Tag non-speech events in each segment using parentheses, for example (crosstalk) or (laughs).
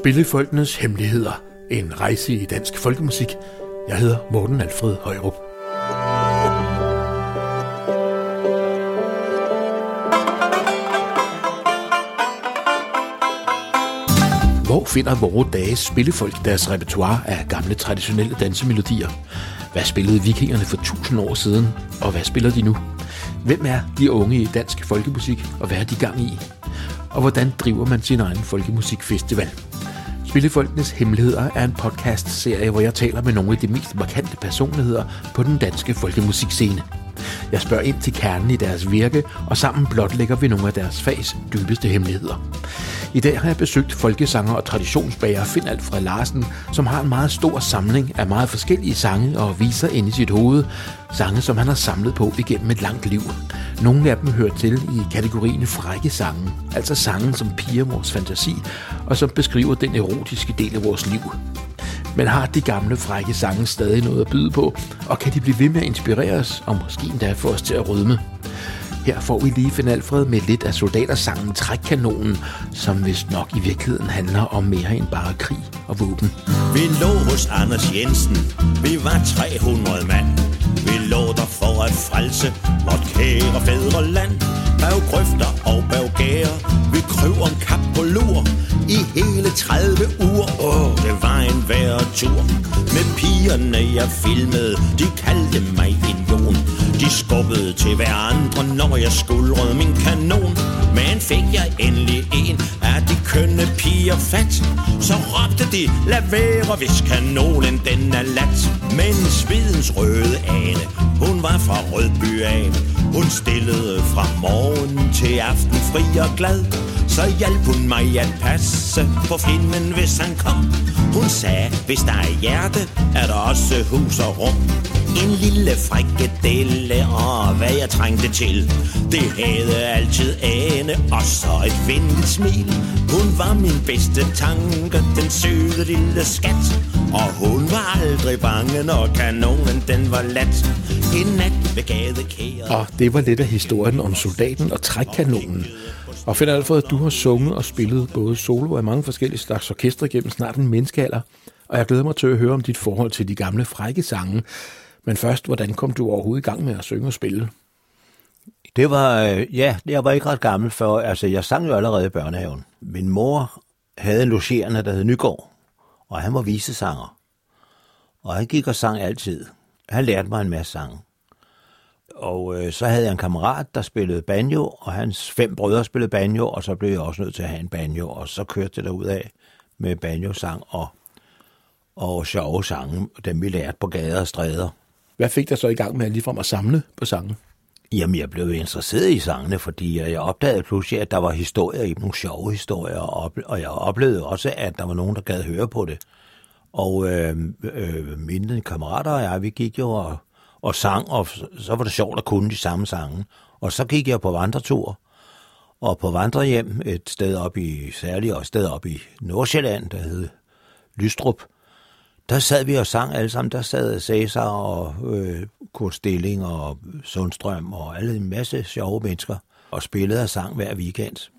Spillefolkenes Hemmeligheder. En rejse i dansk folkemusik. Jeg hedder Morten Alfred Højrup. Hvor finder vores dages spillefolk deres repertoire af gamle traditionelle dansemelodier? Hvad spillede vikingerne for tusind år siden, og hvad spiller de nu? Hvem er de unge i dansk folkemusik, og hvad er de gang i? Og hvordan driver man sin egen folkemusikfestival? Spillefolkenes Hemmeligheder er en podcast-serie, hvor jeg taler med nogle af de mest markante personligheder på den danske folkemusikscene. Jeg spørger ind til kernen i deres virke, og sammen blotlægger vi nogle af deres fags dybeste hemmeligheder. I dag har jeg besøgt folkesanger og traditionsbager Finn Alfred Larsen, som har en meget stor samling af meget forskellige sange og viser ind i sit hoved. Sange, som han har samlet på igennem et langt liv. Nogle af dem hører til i kategorien frække sange, altså sange, som piger vores fantasi, og som beskriver den erotiske del af vores liv. Men har de gamle frække sange stadig noget at byde på, og kan de blive ved med at inspirere os, og måske endda få os til at rødme? Her får vi lige Finn Alfred med lidt af soldatersangen Trækkanonen, som vist nok i virkeligheden handler om mere end bare krig og våben. Vi lå hos Anders Jensen, vi var 300 mand. Vi lå der for at frelse vort kære fædreland. Bag grøfter og bag gære, vi krøv om kap på lur. I hele 30 uger, åh, det var en værre tur. Med pigerne jeg filmede, de kaldte mig idiot. De skubbede til hverandre, når jeg skuldrede min kanon. Men fik jeg endelig en af de kønne piger fat, så råbte de, lad være, hvis kanonen den er lat. Men svidens røde ane, hun var fra Rødby af. Hun stillede fra morgen til aften fri og glad. Så hjalp hun mig at passe på filmen, hvis han kom. Hun sagde, hvis der er hjerte, er der også hus og rum. En lille frikadelle og hvad jeg trængte til Det havde altid ane og så et venligt smil Hun var min bedste tanke, den søde lille skat Og hun var aldrig bange, når kanonen den var lat En nat ved gadekæret Og det var lidt af historien om soldaten og trækkanonen. Og Finn Alfred, du har sunget og spillet både solo og i mange forskellige slags orkestre gennem snart en menneskealder. Og jeg glæder mig til at høre om dit forhold til de gamle frække sange. Men først, hvordan kom du overhovedet i gang med at synge og spille? Det var, øh, ja, jeg var ikke ret gammel før, altså jeg sang jo allerede i børnehaven. Min mor havde en logerende, der hed Nygaard, og han var visesanger. Og han gik og sang altid. Han lærte mig en masse sange. Og øh, så havde jeg en kammerat, der spillede banjo, og hans fem brødre spillede banjo, og så blev jeg også nødt til at have en banjo, og så kørte det af med banjo-sang og, og sjove sange, dem vi lærte på gader og stræder. Hvad fik dig så i gang med ligefrem at samle på sange? Jamen, jeg blev interesseret i sangene, fordi jeg opdagede pludselig, at der var historier i nogle sjove historier, og, og jeg oplevede også, at der var nogen, der gad høre på det. Og øh, øh, mine kammerater og jeg, vi gik jo og, og sang, og så var det sjovt at kunne de samme sange. Og så gik jeg på vandretur, og på vandrehjem et sted op i, særligt et sted op i Nordsjælland, der hed Lystrup, der sad vi og sang alle sammen. Der sad Cæsar og øh, Kurt Stilling og Sundstrøm og alle en masse sjove mennesker og spillede og sang hver weekend.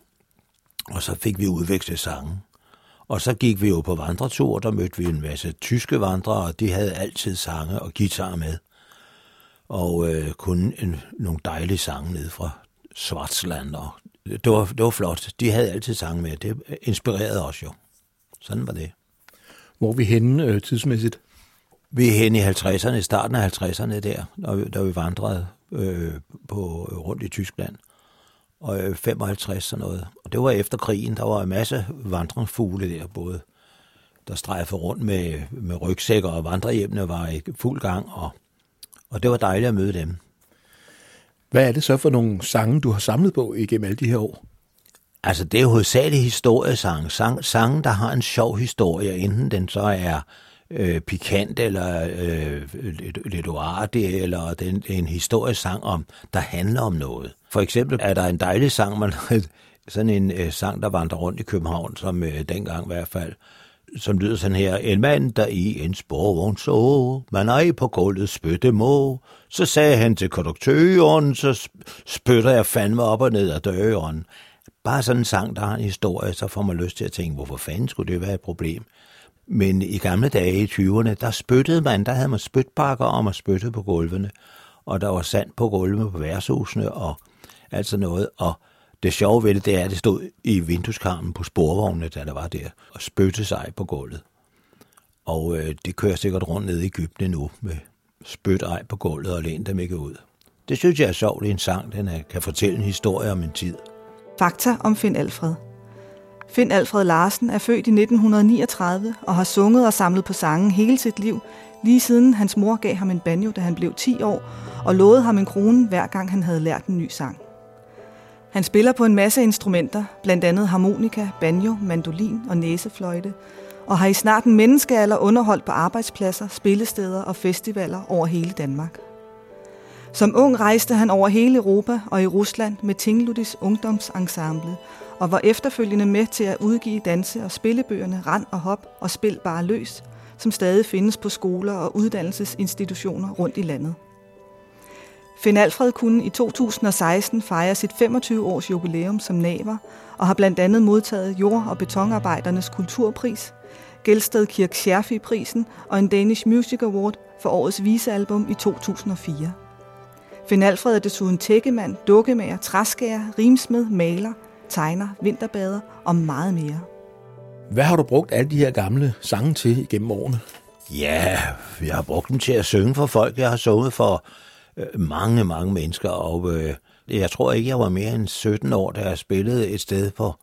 Og så fik vi udvekslet sange. Og så gik vi jo på vandretur, der mødte vi en masse tyske vandrere, og de havde altid sange og guitar med. Og øh, kun en, nogle dejlige sange ned fra Schwarzland. Og det, var, det var flot. De havde altid sange med. Det inspirerede os jo. Sådan var det. Hvor er vi henne øh, tidsmæssigt? Vi er henne i 50'erne, starten af 50'erne der, vi, da vi vandrede øh, på, rundt i Tyskland. Og øh, 55 sådan noget. Og det var efter krigen, der var en masse vandringsfugle der, både der strejfede rundt med, med rygsækker, og vandrehjemmene var i fuld gang, og, og det var dejligt at møde dem. Hvad er det så for nogle sange, du har samlet på igennem alle de her år? Altså, det er hovedsageligt historiesange. Sang, sange, der har en sjov historie, enten den så er øh, pikant eller øh, lidt, lidt oarte, eller den, en historiesang, om, der handler om noget. For eksempel er der en dejlig sang, man sådan en øh, sang, der vandrer rundt i København, som øh, dengang i hvert fald, som lyder sådan her. En mand, der i en sporvogn så, man ej på gulvet spytte må. Så sagde han til konduktøren, så spytter jeg fandme op og ned ad døren. bare sådan en sang, der har en historie, så får man lyst til at tænke, hvorfor fanden skulle det være et problem? Men i gamle dage i 20'erne, der spyttede man, der havde man spytpakker, og man spyttede på gulvene. Og der var sand på gulvene på værtshusene, og alt sådan noget. Og det sjove ved det, det er, at det stod i vindueskarmen på sporvognene, da der var der, og spytte sig på gulvet. Og øh, det kører sikkert rundt ned i Ægypten nu med spytej på gulvet og læn dem ikke ud. Det synes jeg er sjovt i en sang, den er, kan fortælle en historie om en tid. Fakta om Finn Alfred. Finn Alfred Larsen er født i 1939 og har sunget og samlet på sange hele sit liv, lige siden hans mor gav ham en banjo, da han blev 10 år, og lovede ham en krone hver gang han havde lært en ny sang. Han spiller på en masse instrumenter, blandt andet harmonika, banjo, mandolin og næsefløjte, og har i snart en menneskealder underholdt på arbejdspladser, spillesteder og festivaler over hele Danmark. Som ung rejste han over hele Europa og i Rusland med Tingludis ungdomsensemble, og var efterfølgende med til at udgive danse- og spillebøgerne Rand og Hop og Spil bare løs, som stadig findes på skoler og uddannelsesinstitutioner rundt i landet. Finn Alfred kunne i 2016 fejre sit 25-års jubilæum som naver og har blandt andet modtaget jord- og betonarbejdernes kulturpris, Gelsted Kirk Scherfi-prisen og en Danish Music Award for årets visealbum i 2004. Finn Alfred er desuden tækkemand, dukkemager, træskærer, rimsmed, maler, tegner, vinterbader og meget mere. Hvad har du brugt alle de her gamle sange til igennem årene? Ja, jeg har brugt dem til at synge for folk. Jeg har sunget for Øh, mange, mange mennesker, og øh, jeg tror ikke, jeg var mere end 17 år, da jeg spillede et sted på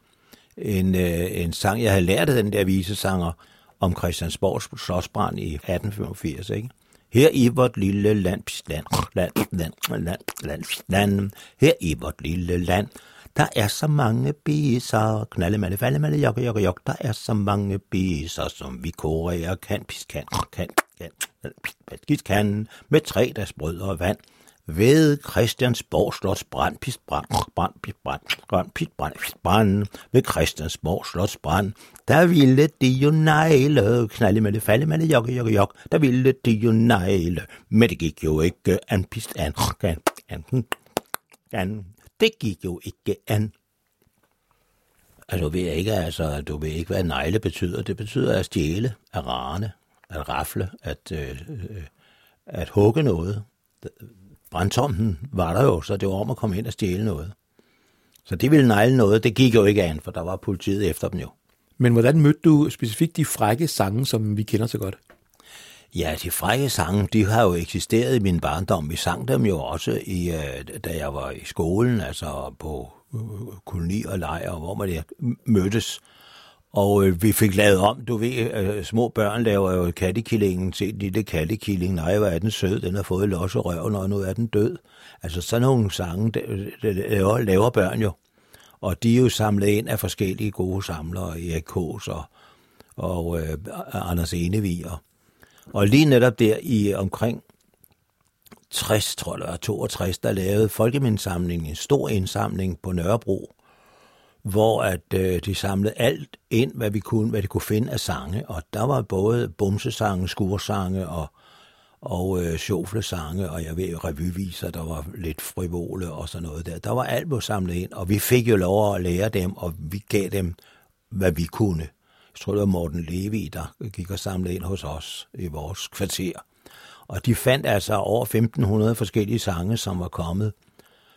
en, øh, en sang. Jeg havde lært den der visesanger om Christiansborgs slåsbrand i 1885, ikke? Her i vort lille land, land, land, land, land, land, land, her i vort lille land, der er så mange biser, knalle, malle, falde, malle, jokke, jokke, jok, der er så mange biser, som vi koreer kan, pis, kan, kan, skal, kan, kan, med tre dags brød og vand. Ved Christiansborg Slots brand, pist brand, brand, pist brand, brand, pist brand, pist brand, ved Christiansborg Slots brand, der ville de jo negle, knalde med det falde med det jokke, jokke, jokke, der ville de jo negle, men det gik jo ikke an, pist an, an, an, an, det gik jo ikke an. Altså, du ved ikke, altså, du ved ikke, hvad negle betyder. Det betyder at stjæle, at rane, at rafle, at, øh, øh at hugge noget brandtomten var der jo, så det var om at komme ind og stjæle noget. Så det ville negle noget. Det gik jo ikke an, for der var politiet efter dem jo. Men hvordan mødte du specifikt de frække sange, som vi kender så godt? Ja, de frække sange, de har jo eksisteret i min barndom. Vi sang dem jo også, i, øh, da jeg var i skolen, altså på øh, koloni og lejr, hvor man mødtes. Og øh, vi fik lavet om, du ved, øh, øh små børn laver jo kattekillingen til lille kattekilling. Nej, hvor er den sød, den har fået los og røven, og nu er den død. Altså sådan nogle sange, det, det laver, laver børn jo. Og de er jo samlet ind af forskellige gode samlere, Erik Kås og, og øh, Anders Enevig. Og, og lige netop der i omkring 60, tror jeg, 62, der lavede Folkemindsamlingen en stor indsamling på Nørrebro, hvor at øh, de samlede alt ind, hvad vi kunne, hvad de kunne finde af sange, og der var både bumsesange, skursange og og øh, sjoflesange, og jeg ved, revyviser, der var lidt frivole og sådan noget der. Der var alt blev samlet ind, og vi fik jo lov at lære dem, og vi gav dem, hvad vi kunne. Jeg tror, det var Morten Levi, der gik og samlede ind hos os i vores kvarter. Og de fandt altså over 1500 forskellige sange, som var kommet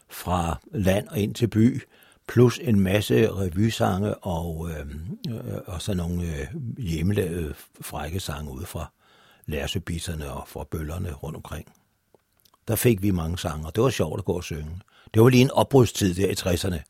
fra land og ind til by, plus en masse revysange og, øhm, øh, og så nogle øh, hjemmelavede frække sange ude fra lærsebisserne og fra bøllerne rundt omkring. Der fik vi mange sange, og det var sjovt at gå og synge. Det var lige en opbrudstid der i 60'erne.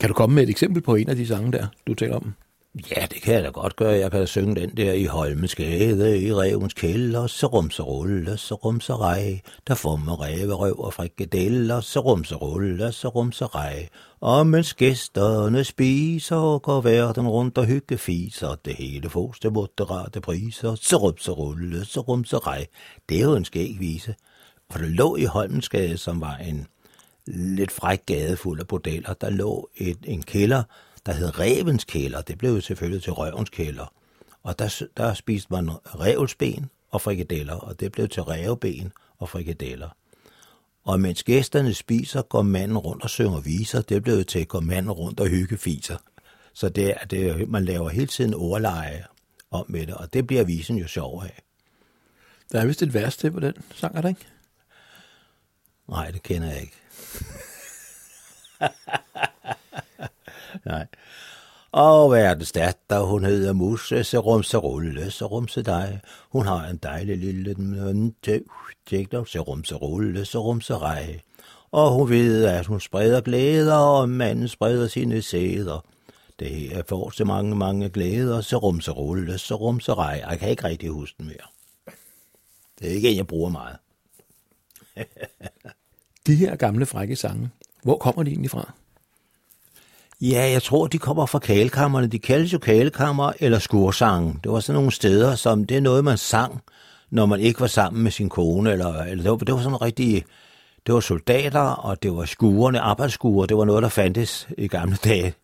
Kan du komme med et eksempel på en af de sange der, du taler om? Ja, det kan jeg da godt gøre. Jeg kan da synge den der i Holmens Gade, i Revens Kælder, så rum så rulle, så rum så rej. Der får man ræve, røv og frikadeller, så rum så rulle, så rum så rej. Og mens gæsterne spiser, går verden rundt og hygge fiser. Det hele fås til moderate priser, så rum så rulle, så rum så rej. Det er jo en skæg vise. For det lå i Holmens Gade, som var en lidt fræk gade fuld af bordeller. Der lå et, en kælder, der hed Revens Kælder. Det blev jo selvfølgelig til Røvens Kælder. Og der, der spiste man revsben og frikadeller, og det blev til revben og frikadeller. Og mens gæsterne spiser, går manden rundt og synger viser. Det blev til, går manden rundt og hygge fiser. Så det er, det, man laver hele tiden ordleje om med det, og det bliver visen jo sjov af. Der er vist et vers til på den sang, er der ikke? Nej, det kender jeg ikke. (laughs) Nej. Og verdens datter, hun hedder Musse, så rumse rulle, så rumse dig. Hun har en dejlig lille tøv, så rumse rulle, så rumse rej. Og hun ved, at hun spreder glæder, og manden spreder sine sæder. Det her får så mange, mange glæder, så rumse rulle, så rumse rej. Jeg kan ikke rigtig huske den mere. Det er ikke en, jeg bruger meget. De her gamle frække sange, hvor kommer de egentlig fra? Ja, jeg tror, de kommer fra kalekammerne. De kaldes jo kalekammer eller skursange. Det var sådan nogle steder, som det er noget, man sang, når man ikke var sammen med sin kone. Eller, eller det, var, det var sådan rigtig... Det var soldater, og det var skuerne, arbejdsskuer. Det var noget, der fandtes i gamle (laughs) dage.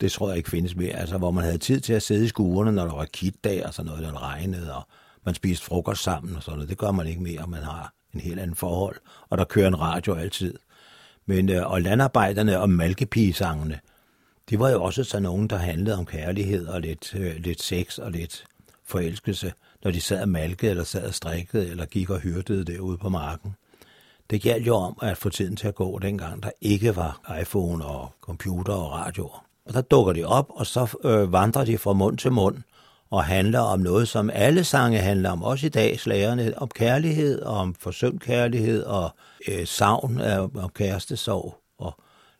Det tror jeg ikke findes mere. Altså, hvor man havde tid til at sidde i skuerne, når der var kitdag og sådan noget, der regnede, og man spiste frokost sammen og sådan noget. Det gør man ikke mere, man har en helt anden forhold. Og der kører en radio altid. Men, øh, og landarbejderne og malkepigesangene, det var jo også sådan nogen, der handlede om kærlighed og lidt, øh, lidt sex og lidt forelskelse, når de sad og malkede, eller sad og strikkede, eller gik og hyrdede derude på marken. Det galt jo om at få tiden til at gå dengang, der ikke var iPhone og computer og radioer. Og der dukker de op, og så øh, vandrer de fra mund til mund og handler om noget, som alle sange handler om, også i dag slagerne, om kærlighed, og om forsømt kærlighed og øh, savn af, om kærestesorg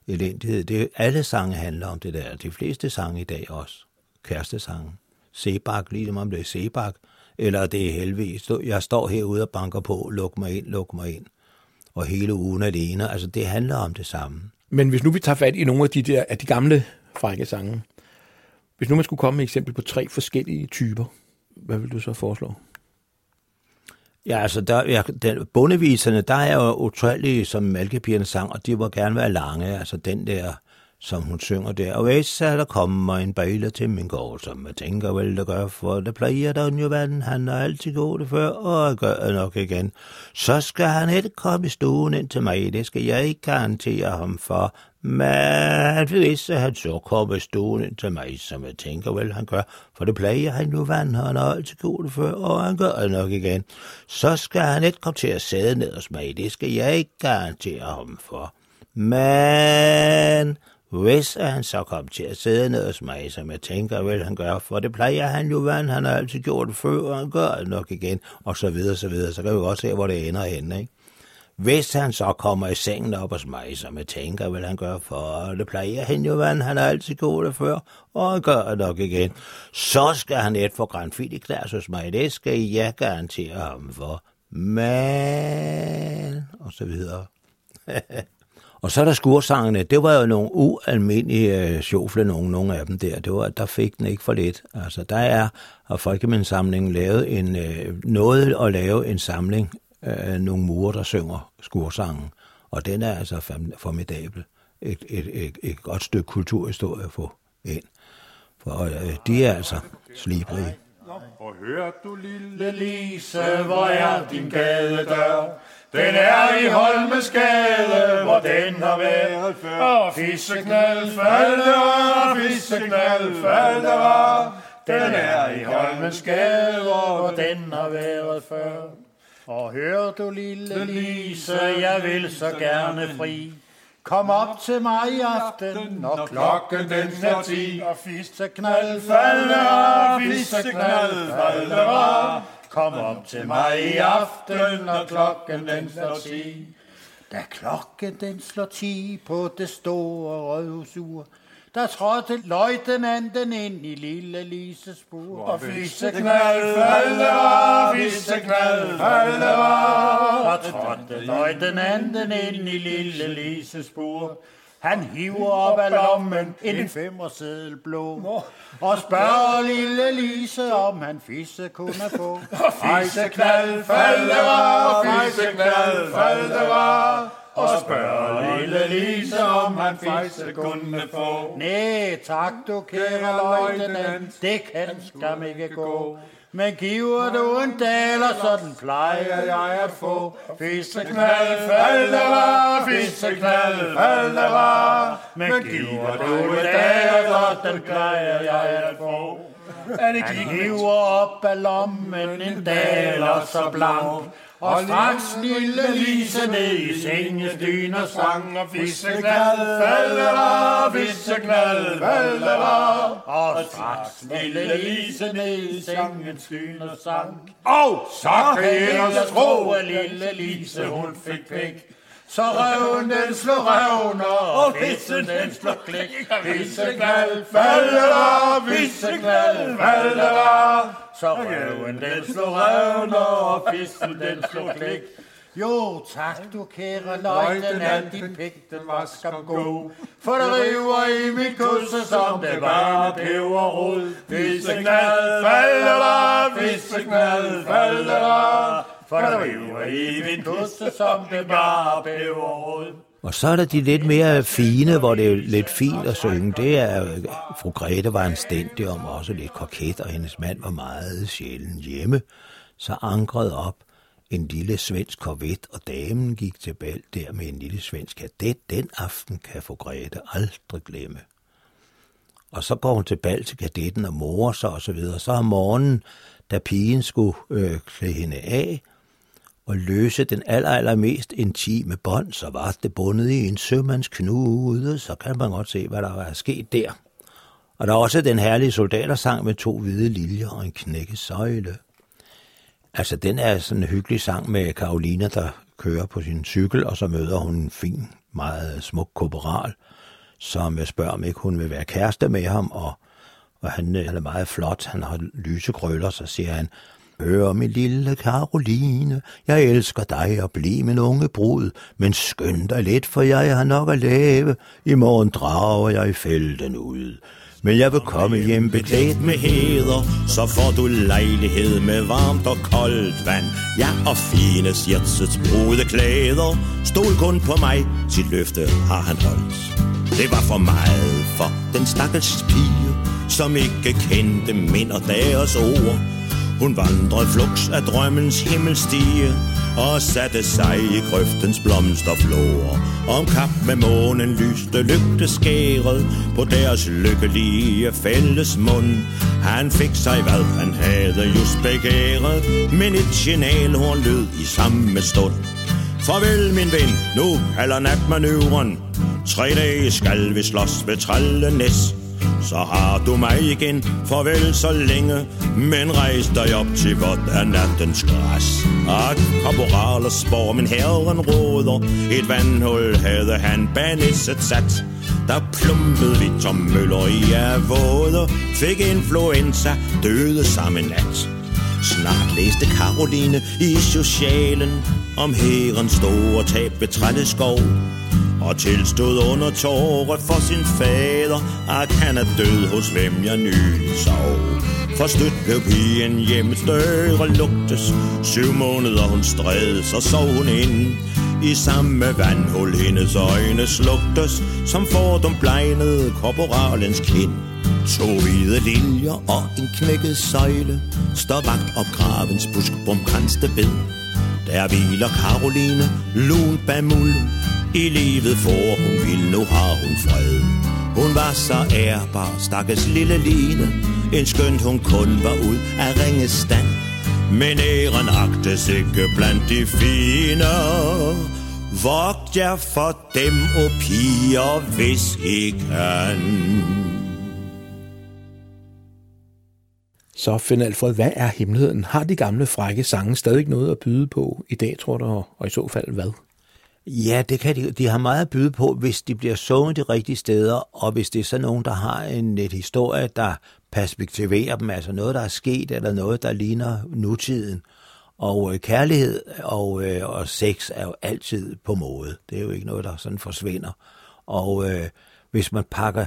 elendighed. Det, alle sange handler om det der. De fleste sange i dag også. Kærestesange. Sebak, lige om det er Sebak. Eller det er helvede. Jeg står herude og banker på. Luk mig ind, luk mig ind. Og hele ugen alene. Altså, det handler om det samme. Men hvis nu vi tager fat i nogle af de, der, af de gamle frække sange, hvis nu man skulle komme med et eksempel på tre forskellige typer, hvad vil du så foreslå? Ja, altså, der, ja, den, bundeviserne, der er jo utrolige, som Malkepigerne sang, og de må gerne være lange. Altså den der, som hun synger der. Og hvis der kommer en bejler til min gård, som jeg tænker vel, det gør, for det plejer den jo vand, han har altid gået det før, og gør det nok igen. Så skal han ikke komme i stuen ind til mig, det skal jeg ikke garantere ham for. Men hvis han så kommer stuen ind til mig, som jeg tænker vel, han gør, for det plejer han jo vand, han har altid gjort det før, og han gør det nok igen, så skal han ikke komme til at sæde ned hos mig, det skal jeg ikke garantere ham for. Men hvis han så kom til at sidde ned hos mig, som jeg tænker vil han gøre, for det plejer han jo hvad han har altid gjort før, og han gør det nok igen, og så videre, så videre, så kan vi godt se, hvor det ender henne, ikke? Hvis han så kommer i sengen op hos mig, som jeg tænker, vil han gøre for, det plejer han jo, hvad han har altid gjort det før, og han gør det nok igen. Så skal han et for grænfit i klas hos mig, det skal jeg garantere ham for. Men... og så videre. (laughs) og så er der skursangene. Det var jo nogle ualmindelige øh, sjofle, nogle, nogle af dem der. Det var, der fik den ikke for lidt. Altså, der er, og Folkemindesamlingen lavet en, øh, noget at lave en samling af nogle murer, der synger skursangen. Og den er altså formidabel. Et, et, et, et godt stykke kulturhistorie at få ind. For øh, de er altså slibrige. Og hør du lille Lise, hvor er din gadedør? Den er i Holmesgade, hvor den har været før. Og fisseknald falder, fisseknald falder. Den er i Holmesgade, hvor den har været før. Og hør du lille Lise, jeg vil så gerne fri. Kom op til mig i aften, når klokken den er ti. Og fisse knald falder, fisse knald falder. Kom op til mig i aften, når klokken den slår ti. Da klokken den slår ti på det store rådhusur, der trådte løjtnanten ind i lille Lises bur. Og fisseknald falder, fisseknald falder. Der trådte løjtnanten ind i lille Lises bur. Han hiver op af lommen en femmersedel blå, og spørger lille Lise, om han fisse kunne få. (laughs) Fisseknald falder, fisseknald falder. og spørger lille Lise, om han fisse kunne få. Nej, tak du kære løjtnant, det kan skam ikke gå. Men giver du en daler, sådan plejer jeg at få. Fisseknald, faldera, fisseknald, faldera. Men giver du en daler, sådan plejer jeg at få. Han hiver op af lommen en daler så blank. Og straks lille Lise ned i sengestyn og sang og Fisseknald, faldera, fisseknald, faldera. Og straks lille Lise ned i sengestyn og sang. Og så kan jeg ellers tro, at lille Lise hun fik pæk. Så røven den slår røven, og fissen den slår klik. Fisseknald, faldera, fisseknald, faldera. Så røven den slår røven, og fissen den slår klik. Jo, tak du kære løjtnant, din pik den var skam god. For der river i mit kusse, som det var peberrod. Fisseknald, faldera, fisseknald, faldera. For der river i mit kusse, som det var peberrod. Og så er der de lidt mere fine, hvor det er lidt fint at synge. Det er, fru Grete var anstændig om også lidt koket, og hendes mand var meget sjældent hjemme. Så ankrede op en lille svensk korvet, og damen gik til bal der med en lille svensk kadet. Den aften kan fru Grete aldrig glemme. Og så går hun til bal til kadetten og morer sig og så videre. Så om morgenen, da pigen skulle øh, klæde hende af, og løse den aller, allermest intime bånd, så var det bundet i en sømands knude, så kan man godt se, hvad der er sket der. Og der er også den herlige soldatersang med to hvide liljer og en knækket søjle. Altså, den er sådan en hyggelig sang med Karolina, der kører på sin cykel, og så møder hun en fin, meget smuk korporal, som spørger, om ikke hun vil være kæreste med ham, og, og han, han er meget flot, han har lyse krøller, så siger han, Hør, min lille Karoline, jeg elsker dig og blive min unge brud, men skynd dig lidt, for jeg har nok at lave. I morgen drager jeg i felten ud. Men jeg vil komme hjem beklædt med heder, så får du lejlighed med varmt og koldt vand. Ja, og fine sirtsets brode klæder. Stol kun på mig, sit løfte har han holdt. Det var for meget for den stakkels pige, som ikke kendte mind og deres ord. Hun vandrede flugs af drømmens himmelstige og satte sig i grøftens blomsterflor. Om kap med månen lyste lygteskæret på deres lykkelige fælles mund. Han fik sig hvad han havde just begæret, men et signalhorn lød i samme stund. Farvel min ven, nu kalder natmanøvren. Tre dage skal vi slås ved Trællenæs. Så har du mig igen, farvel så længe Men rejs dig op til, vort af nattens græs. At korporaler spår, men herren råder. Et vandhul havde han banisset sat. Der plumpede vi Tom Møller i af våde Fik influenza, døde samme nat. Snart læste Karoline i socialen Om herrens store tab ved Trælleskov og tilstod under tårer for sin fader, at han er død hos hvem jeg nylig sov. For stødt blev pigen hjemmes døre lugtes, syv måneder hun stræd, så sov hun ind. I samme vandhul hendes øjne slugtes, som fordom blegnede korporalens kind. To hvide linjer og en knækket søjle, står vagt op gravens buskbomkranste bed. Der hviler Karoline, lun bag mulden, i livet for hun vil, nu har hun fred. Hun var så ærbar, stakkes lille Line, en skønt hun kun var ud af ringestand. Men æren agtes ikke blandt de fine. Vogt jer for dem, og piger, hvis I kan. Så Finn Alfred, hvad er hemmeligheden? Har de gamle frække sange stadig noget at byde på i dag, tror du, og i så fald hvad? Ja, det kan de. De har meget at byde på, hvis de bliver sunget de rigtige steder, og hvis det er sådan nogen, der har en et historie, der perspektiverer dem, altså noget, der er sket, eller noget, der ligner nutiden. Og øh, kærlighed og, øh, og sex er jo altid på mode. Det er jo ikke noget, der sådan forsvinder. Og øh, hvis man pakker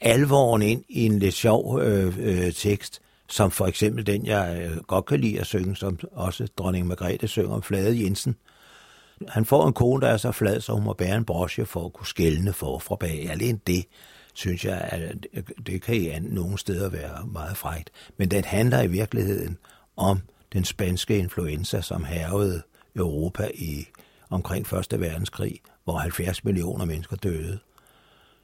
alvoren ind i en lidt sjov øh, øh, tekst, som for eksempel den, jeg øh, godt kan lide at synge, som også dronning Margrethe synger om Flade Jensen, han får en kone, der er så flad, så hun må bære en brosje for at kunne skælne for fra bag. Alene det, synes jeg, at det kan i nogle steder være meget frægt. Men den handler i virkeligheden om den spanske influenza, som hervede Europa i omkring 1. verdenskrig, hvor 70 millioner mennesker døde.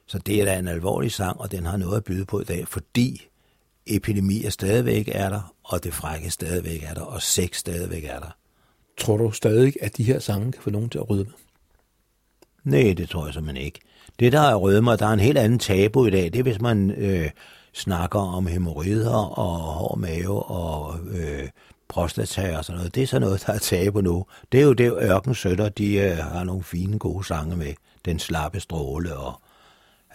Så det er da en alvorlig sang, og den har noget at byde på i dag, fordi epidemier stadigvæk er der, og det frække stadigvæk er der, og sex stadigvæk er der. Tror du stadig, at de her sange kan få nogen til at rydde? Nej, det tror jeg simpelthen ikke. Det, der er rødme, der er en helt anden tabu i dag, det er, hvis man øh, snakker om hemorrider og hård mave og øh, prostata og sådan noget. Det er sådan noget, der er tabu nu. Det er jo det, Ørkensøtter, de øh, har nogle fine, gode sange med. Den slappe stråle og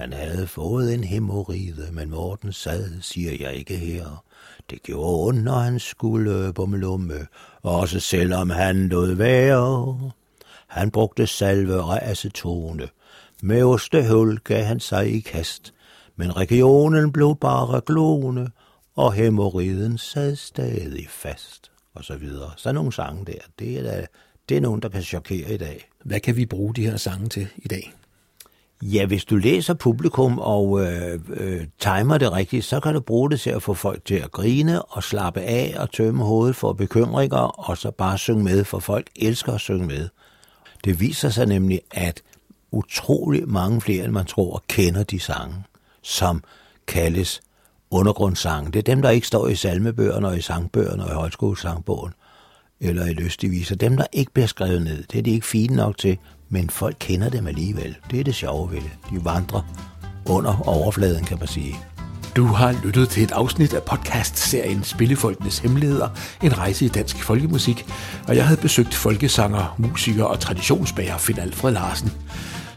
han havde fået en hemoride, men Morten sad, siger jeg ikke her. Det gjorde ondt, når han skulle bummelumme, også selvom han lod være. Han brugte salve og acetone. Med ostehul gav han sig i kast, men regionen blev bare glående, og hemoriden sad stadig fast, og så videre. Så nogle sange der, det er, da, det er nogen, der kan chokere i dag. Hvad kan vi bruge de her sange til i dag? Ja, hvis du læser publikum og øh, øh, timer det rigtigt, så kan du bruge det til at få folk til at grine og slappe af og tømme hovedet for bekymringer, og så bare synge med, for folk elsker at synge med. Det viser sig nemlig, at utrolig mange flere, end man tror, kender de sange, som kaldes undergrundssange. Det er dem, der ikke står i salmebøgerne og i sangbøgerne og i højskolesangbogen eller i lystiviser. Dem, der ikke bliver skrevet ned, det er de ikke fine nok til, men folk kender dem alligevel. Det er det sjove ved det. De vandrer under overfladen, kan man sige. Du har lyttet til et afsnit af podcast-serien Spillefolkenes Hemmeligheder, en rejse i dansk folkemusik, og jeg havde besøgt folkesanger, musiker og traditionsbærer Finn Alfred Larsen.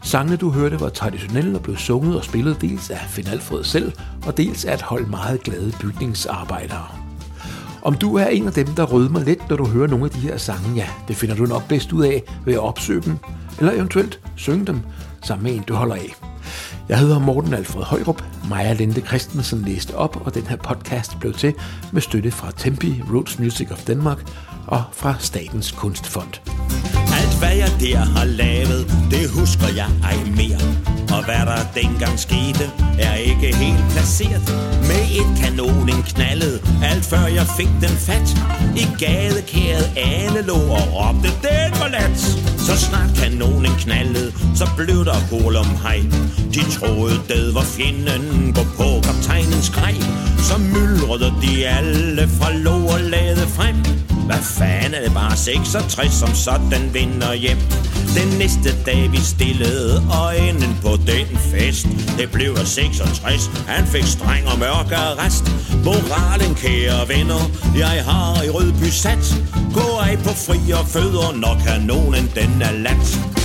Sangene, du hørte, var traditionelle og blev sunget og spillet dels af Finn Alfred selv, og dels af et hold meget glade bygningsarbejdere. Om du er en af dem, der rødmer lidt, når du hører nogle af de her sange, ja, det finder du nok bedst ud af ved at opsøge dem, eller eventuelt synge dem sammen med en, du holder af. Jeg hedder Morten Alfred Højrup. Maja Linde Christensen læste op, og den her podcast blev til med støtte fra Tempi, Roots Music of Denmark og fra Statens Kunstfond. Alt hvad jeg der har lavet, det husker jeg ej mere. Og hvad der dengang skete, er ikke helt placeret. Med et kanonen knaldet, alt før jeg fik den fat. I gadekæret ane lå og råbte, den var let. Så snart kanonen knaldede, så blev der hul om hej. De troede, det var fjenden, gå på kaptajnens grej. Så myldrede de alle fra lov og lade frem. Hvad fanden er det bare 66 som sådan vinder hjem? Den næste dag vi stillede øjnen på den fest. Det blev 66, han fik streng og mørk arrest. Moralen kære venner, jeg har i Rødby sat. Gå af på fri og fødder, når kanonen den er lat